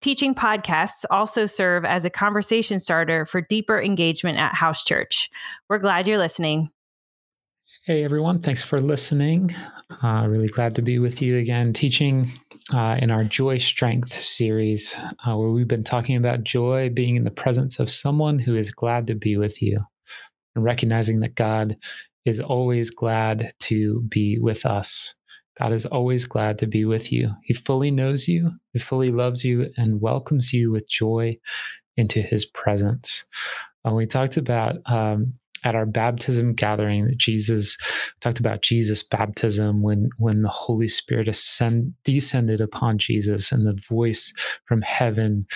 teaching podcasts also serve as a conversation starter for deeper engagement at house church. We're glad you're listening. Hey, everyone. Thanks for listening. Uh, really glad to be with you again, teaching uh, in our Joy Strength series, uh, where we've been talking about joy being in the presence of someone who is glad to be with you and recognizing that God is always glad to be with us. God is always glad to be with you. He fully knows you, He fully loves you, and welcomes you with joy into His presence. Uh, we talked about um, at our baptism gathering that Jesus talked about Jesus' baptism when when the Holy Spirit ascend, descended upon Jesus and the voice from heaven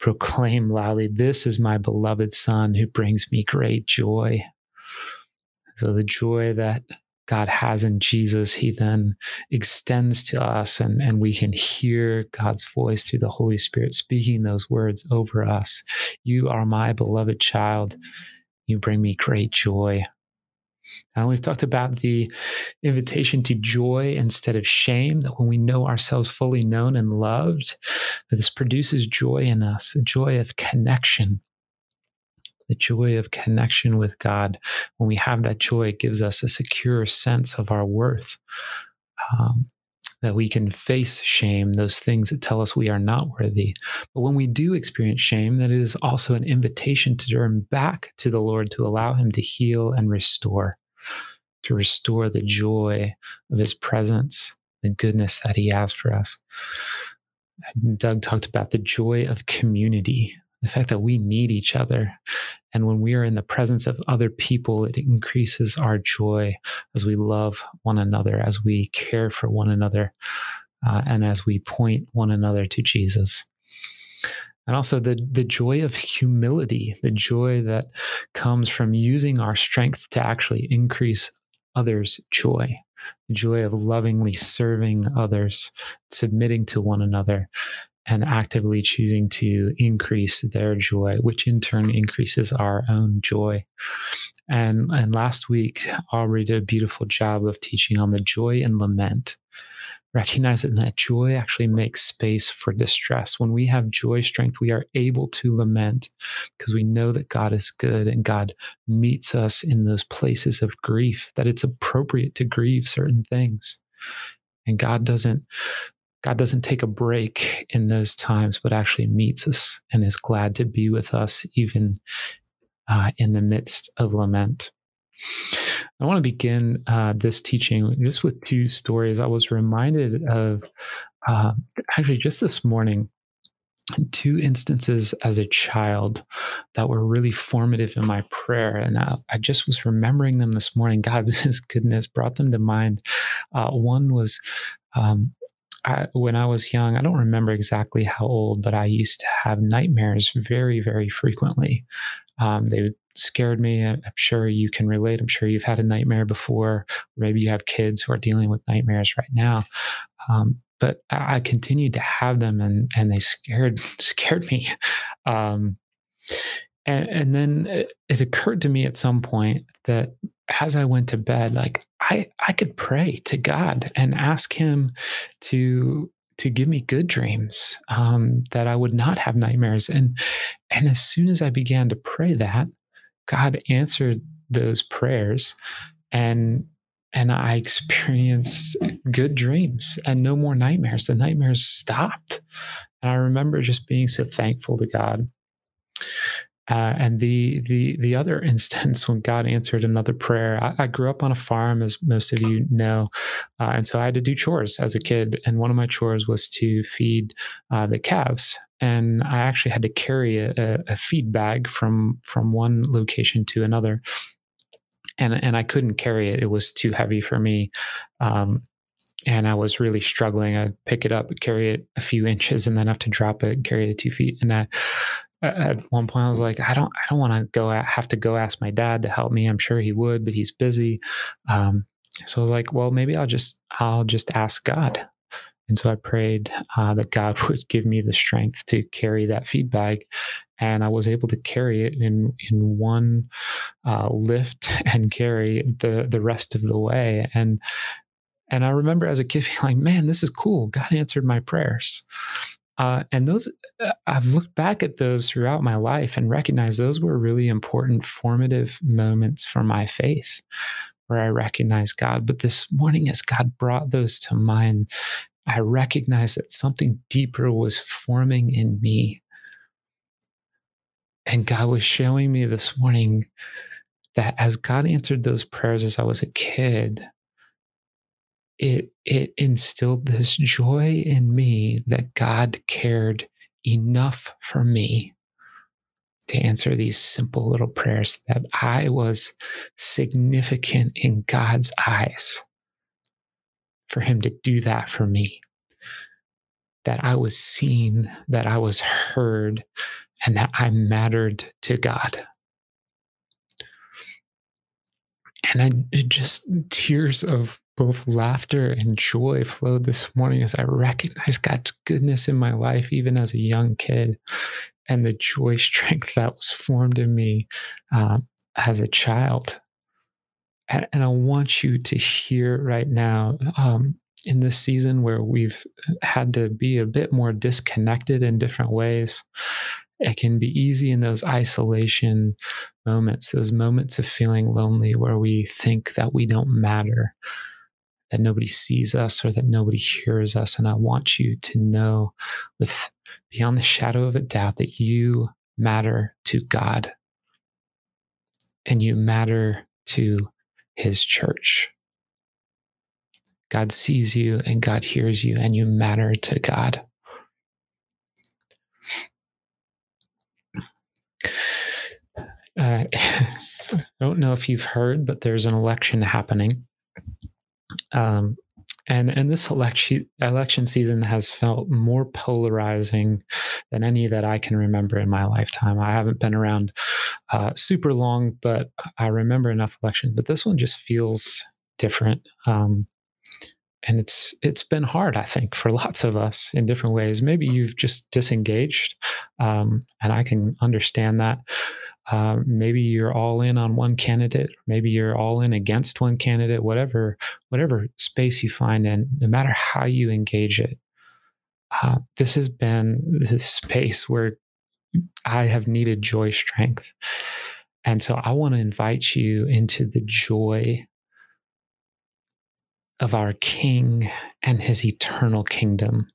proclaimed loudly, "This is my beloved Son who brings me great joy." So the joy that God has in Jesus, he then extends to us and, and we can hear God's voice through the Holy Spirit speaking those words over us. You are my beloved child. You bring me great joy. And we've talked about the invitation to joy instead of shame, that when we know ourselves fully known and loved, that this produces joy in us, a joy of connection the joy of connection with God. When we have that joy, it gives us a secure sense of our worth. Um, that we can face shame, those things that tell us we are not worthy. But when we do experience shame, that is also an invitation to turn back to the Lord to allow Him to heal and restore, to restore the joy of His presence, the goodness that He has for us. Doug talked about the joy of community, the fact that we need each other. And when we are in the presence of other people, it increases our joy as we love one another, as we care for one another, uh, and as we point one another to Jesus. And also the, the joy of humility, the joy that comes from using our strength to actually increase others' joy, the joy of lovingly serving others, submitting to one another, and actively choosing to increase their joy, which in turn increases our own joy. And, and last week, Aubrey did a beautiful job of teaching on the joy and lament, recognizing that joy actually makes space for distress. When we have joy strength, we are able to lament because we know that God is good and God meets us in those places of grief, that it's appropriate to grieve certain things. And God doesn't God doesn't take a break in those times, but actually meets us and is glad to be with us, even uh, in the midst of lament. I want to begin uh, this teaching just with two stories. I was reminded of uh, actually just this morning two instances as a child that were really formative in my prayer. And I, I just was remembering them this morning. God's goodness brought them to mind. Uh, one was um, I, when I was young, I don't remember exactly how old, but I used to have nightmares very, very frequently. Um, they scared me. I'm sure you can relate. I'm sure you've had a nightmare before. Maybe you have kids who are dealing with nightmares right now. Um, but I, continued to have them, and and they scared scared me. Um, and, and then it, it occurred to me at some point that as I went to bed, like I I could pray to God and ask Him to to give me good dreams, um, that I would not have nightmares. And and as soon as I began to pray that, God answered those prayers, and and I experienced good dreams and no more nightmares. The nightmares stopped, and I remember just being so thankful to God. Uh, and the the the other instance when God answered another prayer, I, I grew up on a farm, as most of you know, uh, and so I had to do chores as a kid. And one of my chores was to feed uh, the calves, and I actually had to carry a, a feed bag from from one location to another. And and I couldn't carry it; it was too heavy for me. Um, and I was really struggling. I'd pick it up, carry it a few inches, and then have to drop it, carry it two feet. And I, at one point I was like, I don't, I don't want to go have to go ask my dad to help me. I'm sure he would, but he's busy. Um, so I was like, well, maybe I'll just, I'll just ask God. And so I prayed uh, that God would give me the strength to carry that feed bag. And I was able to carry it in, in one uh, lift and carry the, the rest of the way. And, and I remember as a kid being like, man, this is cool. God answered my prayers. Uh, and those, uh, I've looked back at those throughout my life and recognized those were really important, formative moments for my faith where I recognized God. But this morning, as God brought those to mind, I recognized that something deeper was forming in me. And God was showing me this morning that as God answered those prayers as I was a kid, it it instilled this joy in me that God cared enough for me to answer these simple little prayers that I was significant in God's eyes for him to do that for me that I was seen that I was heard and that I mattered to God and I just tears of both laughter and joy flowed this morning as I recognized God's goodness in my life, even as a young kid, and the joy strength that was formed in me uh, as a child. And, and, I want you to hear right now, um, in this season where we've had to be a bit more disconnected in different ways, it can be easy in those isolation moments, those moments of feeling lonely where we think that we don't matter, that nobody sees us or that nobody hears us. And I want you to know with beyond the shadow of a doubt that you matter to God and you matter to his church. God sees you and God hears you and you matter to God. Uh, I don't know if you've heard, but there's an election happening. Um, and and this election election season has felt more polarizing than any that I can remember in my lifetime. I haven't been around uh, super long, but I remember enough elections. But this one just feels different. Um, and it's it's been hard, I think, for lots of us in different ways. Maybe you've just disengaged, um, and I can understand that. Uh, maybe you're all in on one candidate. Maybe you're all in against one candidate. Whatever whatever space you find in, no matter how you engage it, uh, this has been this space where I have needed joy strength, and so I want to invite you into the joy of our King and his eternal kingdom.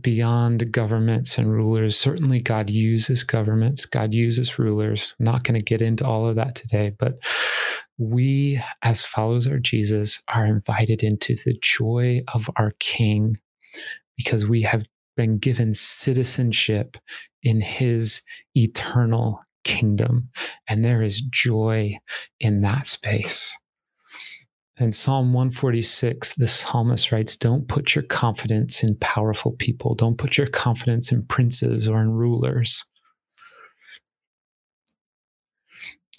Beyond governments and rulers, certainly God uses governments, God uses rulers. I'm not going to get into all of that today, but we, as followers of Jesus, are invited into the joy of our King because we have been given citizenship in his eternal kingdom. And there is joy in that space. In Psalm 146, the psalmist writes, Don't put your confidence in powerful people. Don't put your confidence in princes or in rulers.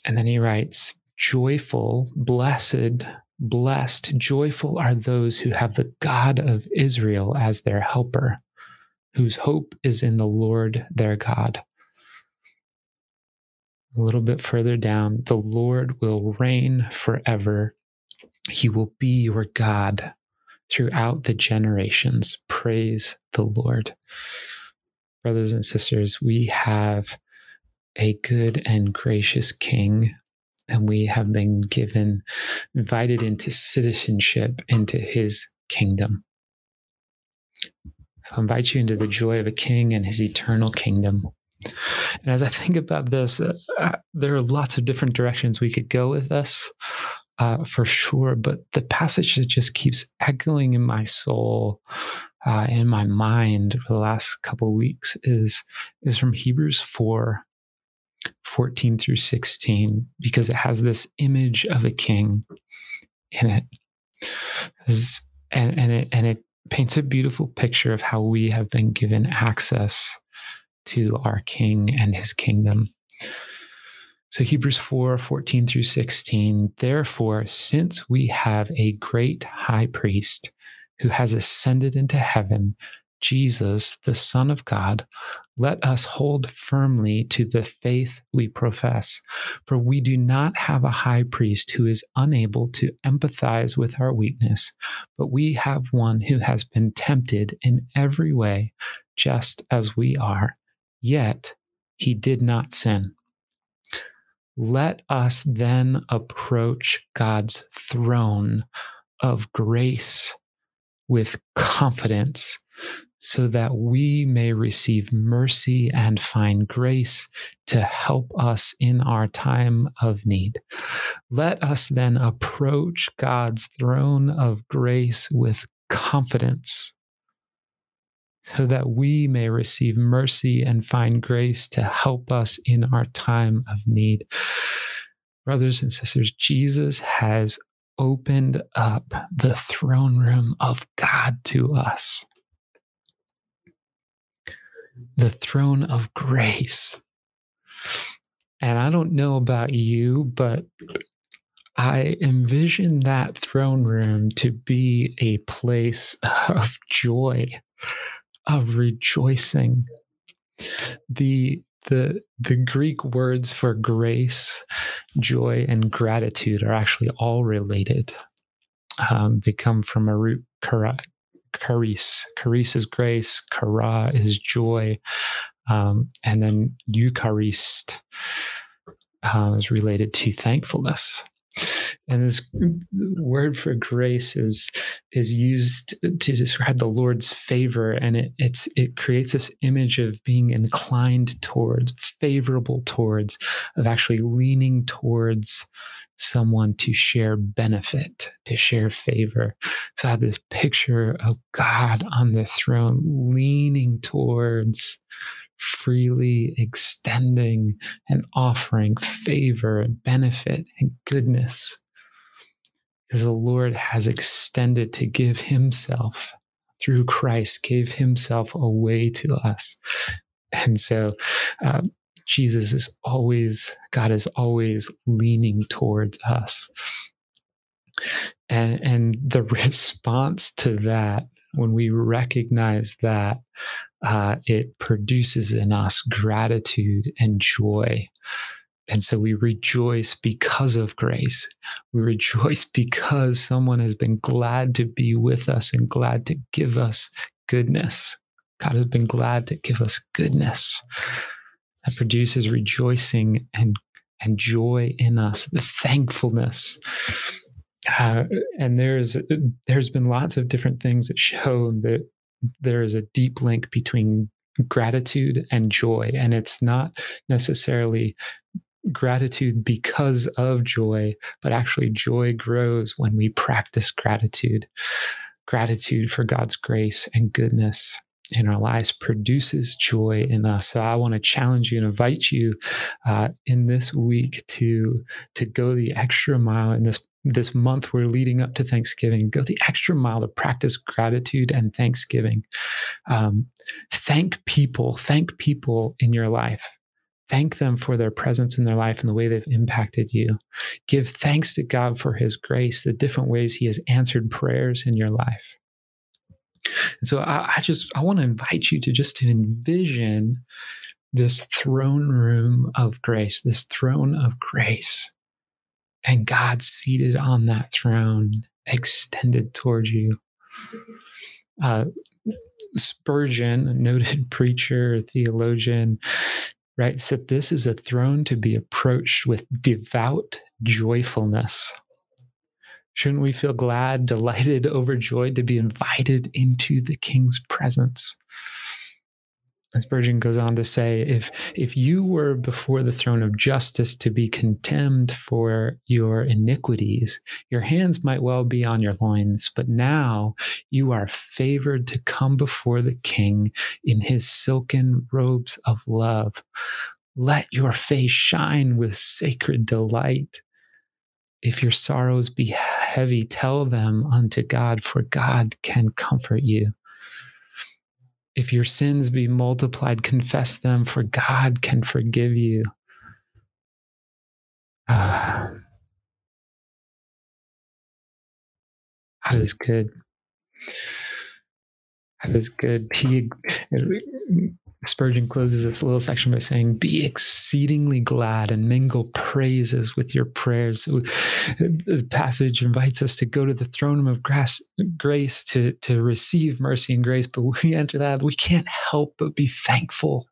And then he writes, Joyful, blessed, blessed, joyful are those who have the God of Israel as their helper, whose hope is in the Lord their God. A little bit further down, the Lord will reign forever he will be your God throughout the generations. Praise the Lord. Brothers and sisters, we have a good and gracious King, and we have been given, invited into citizenship into his kingdom. So I invite you into the joy of a king and his eternal kingdom. And as I think about this, uh, there are lots of different directions we could go with this uh, for sure. But the passage that just keeps echoing in my soul, uh, in my mind for the last couple weeks is is from Hebrews 4, 14 through 16, because it has this image of a king in it. And, and it and it paints a beautiful picture of how we have been given access to our King and his kingdom. So, Hebrews 4 14 through 16. Therefore, since we have a great high priest who has ascended into heaven, Jesus, the Son of God, let us hold firmly to the faith we profess. For we do not have a high priest who is unable to empathize with our weakness, but we have one who has been tempted in every way, just as we are, yet he did not sin. Let us then approach God's throne of grace with confidence so that we may receive mercy and find grace to help us in our time of need. Let us then approach God's throne of grace with confidence so that we may receive mercy and find grace to help us in our time of need. Brothers and sisters, Jesus has opened up the throne room of God to us the throne of grace. And I don't know about you, but I envision that throne room to be a place of joy, of rejoicing. The the the Greek words for grace, joy, and gratitude are actually all related. Um, they come from a root charis. Charis is grace, chara is joy, um, and then Eucharist uh, is related to thankfulness. And this word for grace is is used to describe the Lord's favor, and it it's it creates this image of being inclined towards, favorable towards, of actually leaning towards someone to share benefit, to share favor. So I have this picture of God on the throne leaning towards freely extending and offering favor and benefit and goodness. Because the Lord has extended to give Himself through Christ, gave Himself away to us. And so um, Jesus is always, God is always leaning towards us. And, and the response to that, when we recognize that, uh, it produces in us gratitude and joy. And so we rejoice because of grace. We rejoice because someone has been glad to be with us and glad to give us goodness. God has been glad to give us goodness that produces rejoicing and and joy in us, the thankfulness. Uh, and there's there's been lots of different things that show that there is a deep link between gratitude and joy, and it's not necessarily gratitude because of joy, but actually joy grows when we practice gratitude. Gratitude for God's grace and goodness in our lives produces joy in us. So I want to challenge you and invite you uh, in this week to to go the extra mile in this this month we're leading up to Thanksgiving. Go the extra mile to practice gratitude and thanksgiving. Um, thank people. Thank people in your life. Thank them for their presence in their life and the way they've impacted you. Give thanks to God for His grace, the different ways He has answered prayers in your life. And so I, I just I want to invite you to just to envision this throne room of grace, this throne of grace, and God seated on that throne, extended towards you. Uh, Spurgeon, a noted preacher, theologian, writes that this is a throne to be approached with devout joyfulness. Shouldn't we feel glad, delighted, overjoyed to be invited into the king's presence? As Spurgeon goes on to say, if if you were before the throne of justice to be condemned for your iniquities, your hands might well be on your loins, but now you are favored to come before the king in his silken robes of love. Let your face shine with sacred delight. If your sorrows be heavy, tell them unto God, for God can comfort you. If your sins be multiplied, confess them, for God can forgive you. Uh, God is good. That is good. Spurgeon closes this little section by saying, Be exceedingly glad and mingle praises with your prayers. The passage invites us to go to the throne of grace to, to receive mercy and grace, but we enter that, we can't help but be thankful.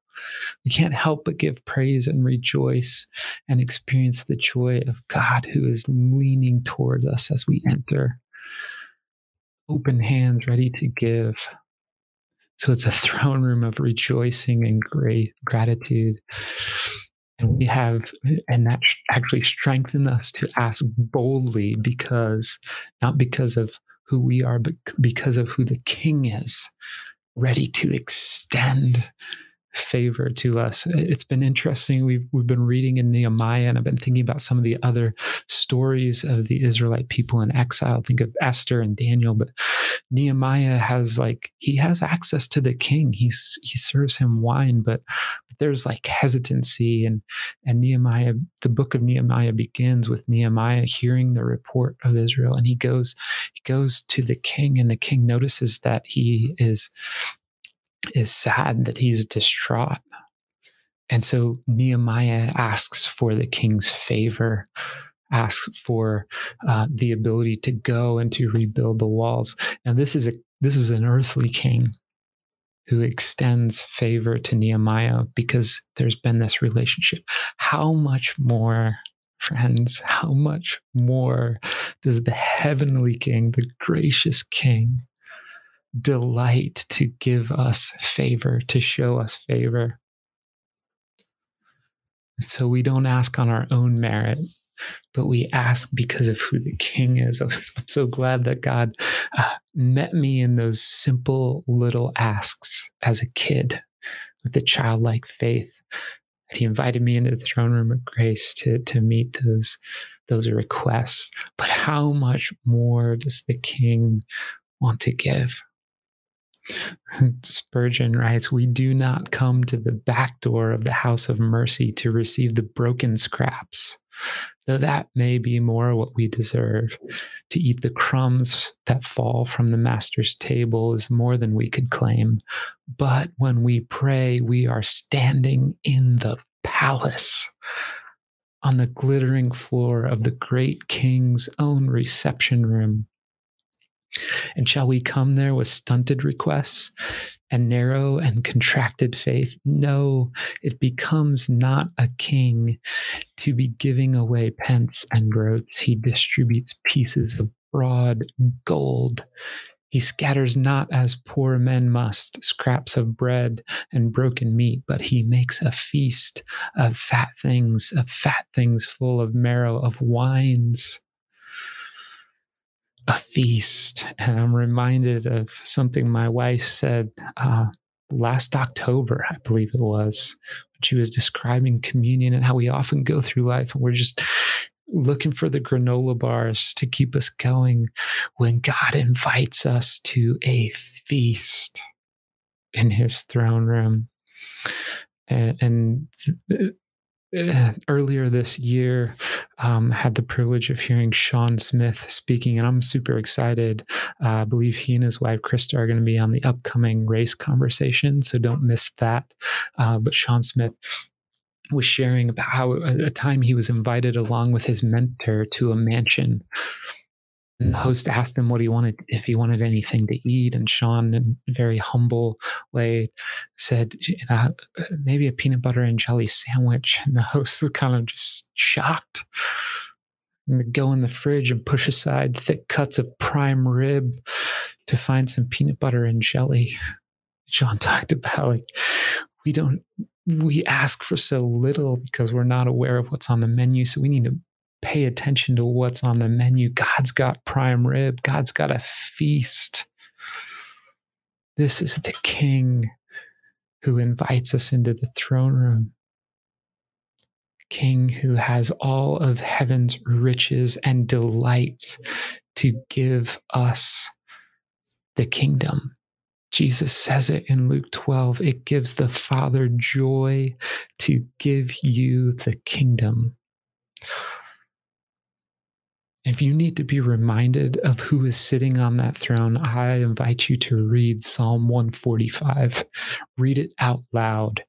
We can't help but give praise and rejoice and experience the joy of God who is leaning towards us as we enter. Open hands, ready to give. So it's a throne room of rejoicing and great gratitude. And we have, and that actually strengthened us to ask boldly because, not because of who we are, but because of who the king is, ready to extend favor to us. It's been interesting. We've we've been reading in Nehemiah, and I've been thinking about some of the other stories of the Israelite people in exile. Think of Esther and Daniel, but Nehemiah has like he has access to the king. He's he serves him wine, but, but there's like hesitancy and and Nehemiah. The book of Nehemiah begins with Nehemiah hearing the report of Israel, and he goes he goes to the king, and the king notices that he is is sad that he's distraught. And so Nehemiah asks for the king's favor, asks for uh, the ability to go and to rebuild the walls. Now this is a this is an earthly king who extends favor to Nehemiah because there's been this relationship. How much more, friends, how much more does the heavenly king, the gracious king, delight to give us favor, to show us favor. And so we don't ask on our own merit, but we ask because of who the king is. I'm so glad that God uh, met me in those simple little asks as a kid with a childlike faith. He invited me into the throne room of grace to, to meet those, those requests. But how much more does the king want to give? Spurgeon writes, We do not come to the back door of the house of mercy to receive the broken scraps, though that may be more what we deserve. To eat the crumbs that fall from the master's table is more than we could claim. But when we pray, we are standing in the palace on the glittering floor of the great king's own reception room and shall we come there with stunted requests and narrow and contracted faith? No, it becomes not a king to be giving away pence and groats. He distributes pieces of broad gold. He scatters not as poor men must scraps of bread and broken meat, but he makes a feast of fat things, of fat things full of marrow, of wines a feast. And I'm reminded of something my wife said uh, last October, I believe it was, when she was describing communion and how we often go through life and we're just looking for the granola bars to keep us going when God invites us to a feast in his throne room. And, and Eh, earlier this year um, had the privilege of hearing Sean Smith speaking, and I'm super excited. Uh, I believe he and his wife Krista are going to be on the upcoming race conversation, so don't miss that. Uh, but Sean Smith was sharing about how a time he was invited along with his mentor to a mansion the host asked him what he wanted, if he wanted anything to eat. And Sean, in a very humble way, said, know, uh, maybe a peanut butter and jelly sandwich. And the host was kind of just shocked. And go in the fridge and push aside thick cuts of prime rib to find some peanut butter and jelly. Sean talked about like, we don't we ask for so little because we're not aware of what's on the menu. So we need to pay attention to what's on the menu. God's got prime rib, God's got a feast. This is the King who invites us into the throne room. King who has all of heaven's riches and delights to give us the kingdom. Jesus says it in Luke 12. It gives the Father joy to give you the kingdom. If you need to be reminded of who is sitting on that throne, I invite you to read Psalm 145. Read it out loud.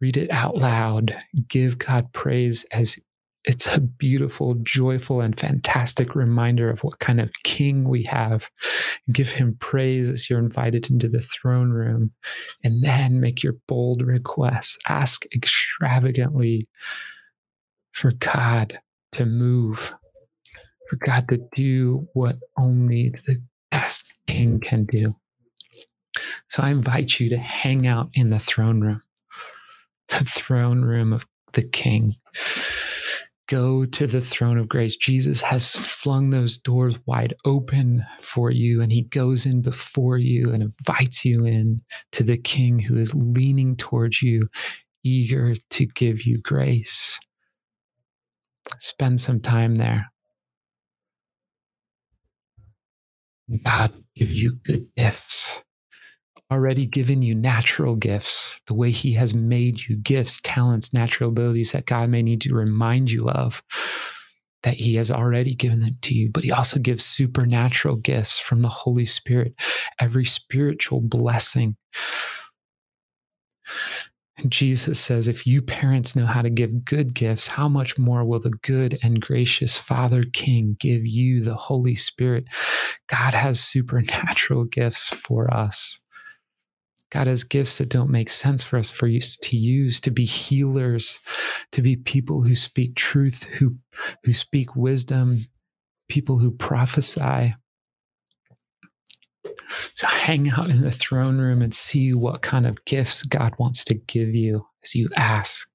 Read it out loud. Give God praise as it's a beautiful, joyful, and fantastic reminder of what kind of king we have. Give him praise as you're invited into the throne room. And then make your bold requests. Ask extravagantly for God to move for God to do what only the best king can do. So I invite you to hang out in the throne room, the throne room of the king. Go to the throne of grace. Jesus has flung those doors wide open for you, and he goes in before you and invites you in to the king who is leaning towards you, eager to give you grace. Spend some time there. God give you good gifts. Already given you natural gifts, the way He has made you gifts, talents, natural abilities that God may need to remind you of, that He has already given them to you. But He also gives supernatural gifts from the Holy Spirit, every spiritual blessing Jesus says, if you parents know how to give good gifts, how much more will the good and gracious Father King give you the Holy Spirit? God has supernatural gifts for us. God has gifts that don't make sense for us for us to use to be healers, to be people who speak truth, who who speak wisdom, people who prophesy. So hang out in the throne room and see what kind of gifts God wants to give you as you ask.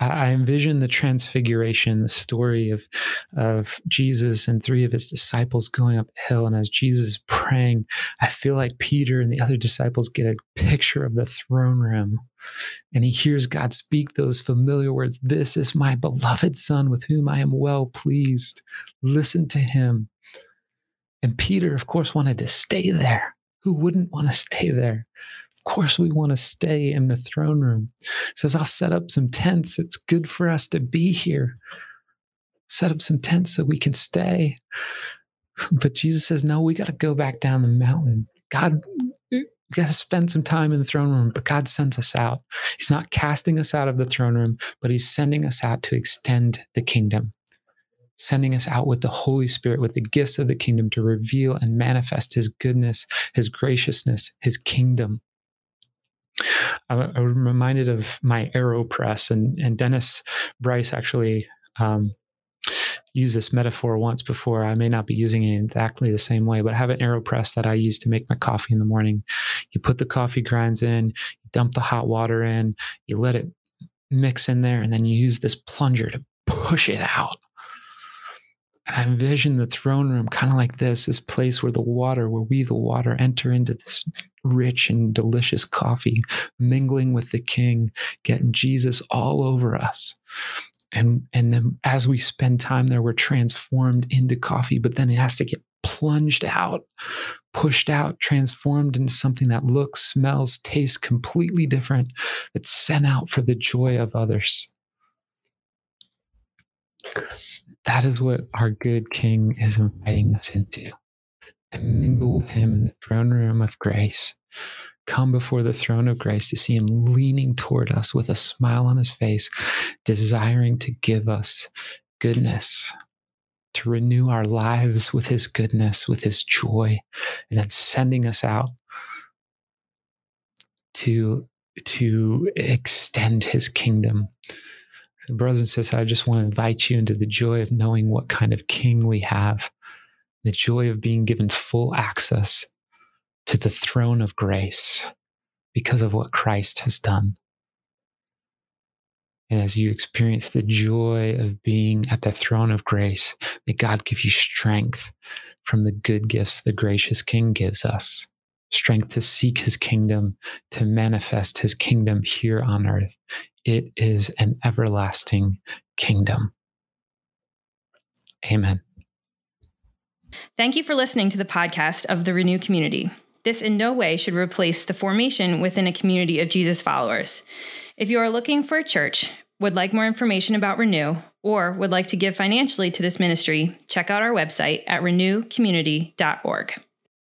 I, envision the transfiguration, the story of, of Jesus and three of his disciples going up hill. And as Jesus is praying, I feel like Peter and the other disciples get a picture of the throne room. And he hears God speak those familiar words This is my beloved Son with whom I am well pleased. Listen to him. And Peter, of course, wanted to stay there. Who wouldn't want to stay there? Of course, we want to stay in the throne room. Says, I'll set up some tents. It's good for us to be here. Set up some tents so we can stay. But Jesus says, No, we got to go back down the mountain. God, we got to spend some time in the throne room, but God sends us out. He's not casting us out of the throne room, but He's sending us out to extend the kingdom sending us out with the Holy Spirit, with the gifts of the kingdom to reveal and manifest His goodness, His graciousness, His kingdom. I'm, reminded of my AeroPress, and, and Dennis Bryce actually um, used this metaphor once before. I may not be using it exactly the same way, but I have an AeroPress that I use to make my coffee in the morning. You put the coffee grinds in, you dump the hot water in, you let it mix in there, and then you use this plunger to push it out and I envision the throne room kind of like this this place where the water, where we, the water, enter into this rich and delicious coffee, mingling with the king, getting Jesus all over us. And, and then as we spend time there, we're transformed into coffee, but then it has to get plunged out, pushed out, transformed into something that looks, smells, tastes completely different. It's sent out for the joy of others. That is what our good King is inviting us into. To mingle with Him in the throne room of grace. Come before the throne of grace to see Him leaning toward us with a smile on His face, desiring to give us goodness, to renew our lives with His goodness, with His joy, and then sending us out to, to extend His kingdom so, brothers and sisters, I just want to invite you into the joy of knowing what kind of king we have, the joy of being given full access to the throne of grace because of what Christ has done. And as you experience the joy of being at the throne of grace, may God give you strength from the good gifts the gracious King gives us strength to seek his kingdom, to manifest his kingdom here on earth. It is an everlasting kingdom. Amen. Thank you for listening to the podcast of the Renew community. This in no way should replace the formation within a community of Jesus followers. If you are looking for a church, would like more information about Renew, or would like to give financially to this ministry, check out our website at renewcommunity.org.